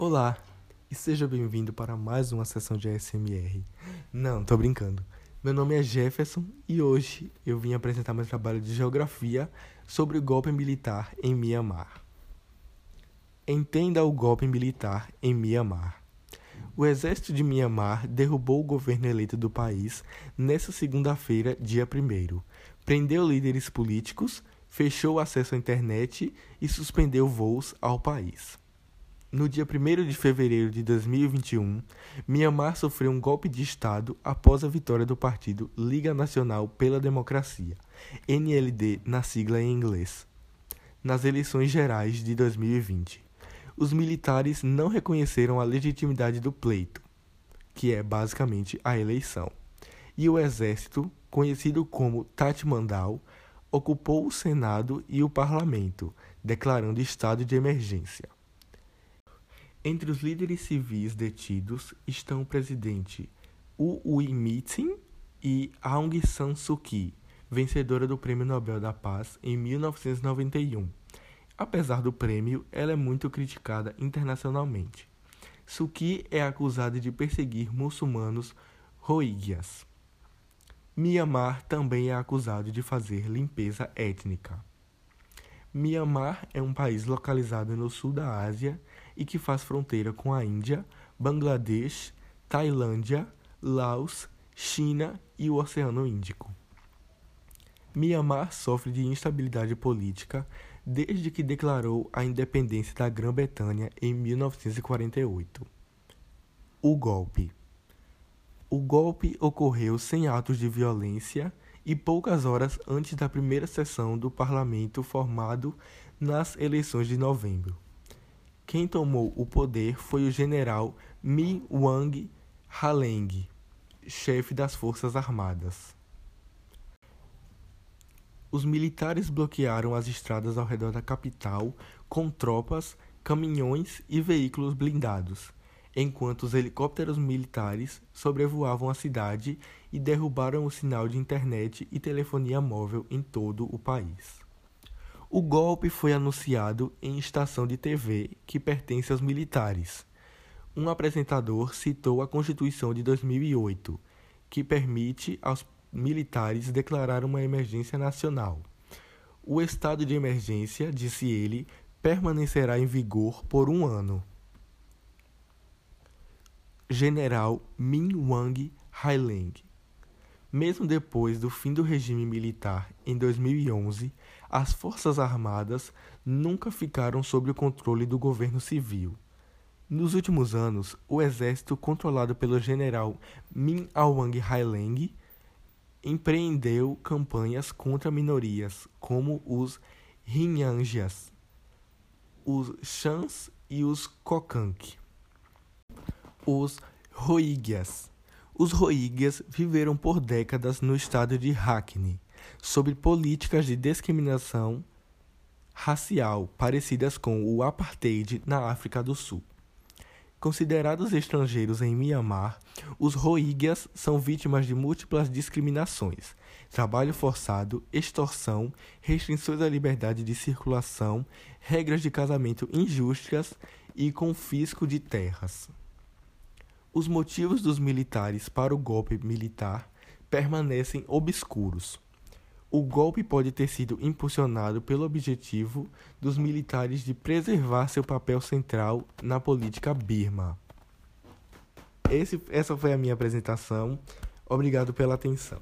Olá e seja bem-vindo para mais uma sessão de ASMR. Não, tô brincando. Meu nome é Jefferson e hoje eu vim apresentar meu trabalho de geografia sobre o golpe militar em Mianmar. Entenda o golpe militar em Mianmar. O exército de Mianmar derrubou o governo eleito do país nesta segunda-feira, dia 1, prendeu líderes políticos, fechou o acesso à internet e suspendeu voos ao país. No dia 1 de fevereiro de 2021, Mianmar sofreu um golpe de Estado após a vitória do partido Liga Nacional pela Democracia, NLD na sigla em inglês, nas eleições gerais de 2020. Os militares não reconheceram a legitimidade do pleito, que é basicamente a eleição, e o exército, conhecido como Tatmandal, ocupou o Senado e o parlamento, declarando estado de emergência. Entre os líderes civis detidos estão o presidente Wu Win-myint e Aung San Suu Kyi, vencedora do Prêmio Nobel da Paz em 1991. Apesar do prêmio, ela é muito criticada internacionalmente. Suu Kyi é acusada de perseguir muçulmanos rohingyas. Myanmar também é acusado de fazer limpeza étnica. Myanmar é um país localizado no sul da Ásia e que faz fronteira com a Índia, Bangladesh, Tailândia, Laos, China e o Oceano Índico. Myanmar sofre de instabilidade política desde que declarou a independência da Grã-Bretanha em 1948. O golpe. O golpe ocorreu sem atos de violência e poucas horas antes da primeira sessão do parlamento formado nas eleições de novembro. Quem tomou o poder foi o general Mi Wang Haleng, chefe das Forças Armadas. Os militares bloquearam as estradas ao redor da capital com tropas, caminhões e veículos blindados, enquanto os helicópteros militares sobrevoavam a cidade e derrubaram o sinal de internet e telefonia móvel em todo o país. O golpe foi anunciado em estação de TV que pertence aos militares. Um apresentador citou a Constituição de 2008, que permite aos militares declarar uma emergência nacional. O estado de emergência, disse ele, permanecerá em vigor por um ano. General Min Wang Haileng mesmo depois do fim do regime militar em 2011, as Forças Armadas nunca ficaram sob o controle do governo civil. Nos últimos anos, o exército controlado pelo general Min Aung Hlaing empreendeu campanhas contra minorias, como os Rohingyas, os Shans e os Kokank. Os Rohingyas os Rohingyas viveram por décadas no estado de Rakhine, sob políticas de discriminação racial parecidas com o apartheid na África do Sul. Considerados estrangeiros em Myanmar, os Rohingyas são vítimas de múltiplas discriminações, trabalho forçado, extorsão, restrições à liberdade de circulação, regras de casamento injustas e confisco de terras. Os motivos dos militares para o golpe militar permanecem obscuros. O golpe pode ter sido impulsionado pelo objetivo dos militares de preservar seu papel central na política Birma. Esse, essa foi a minha apresentação. Obrigado pela atenção.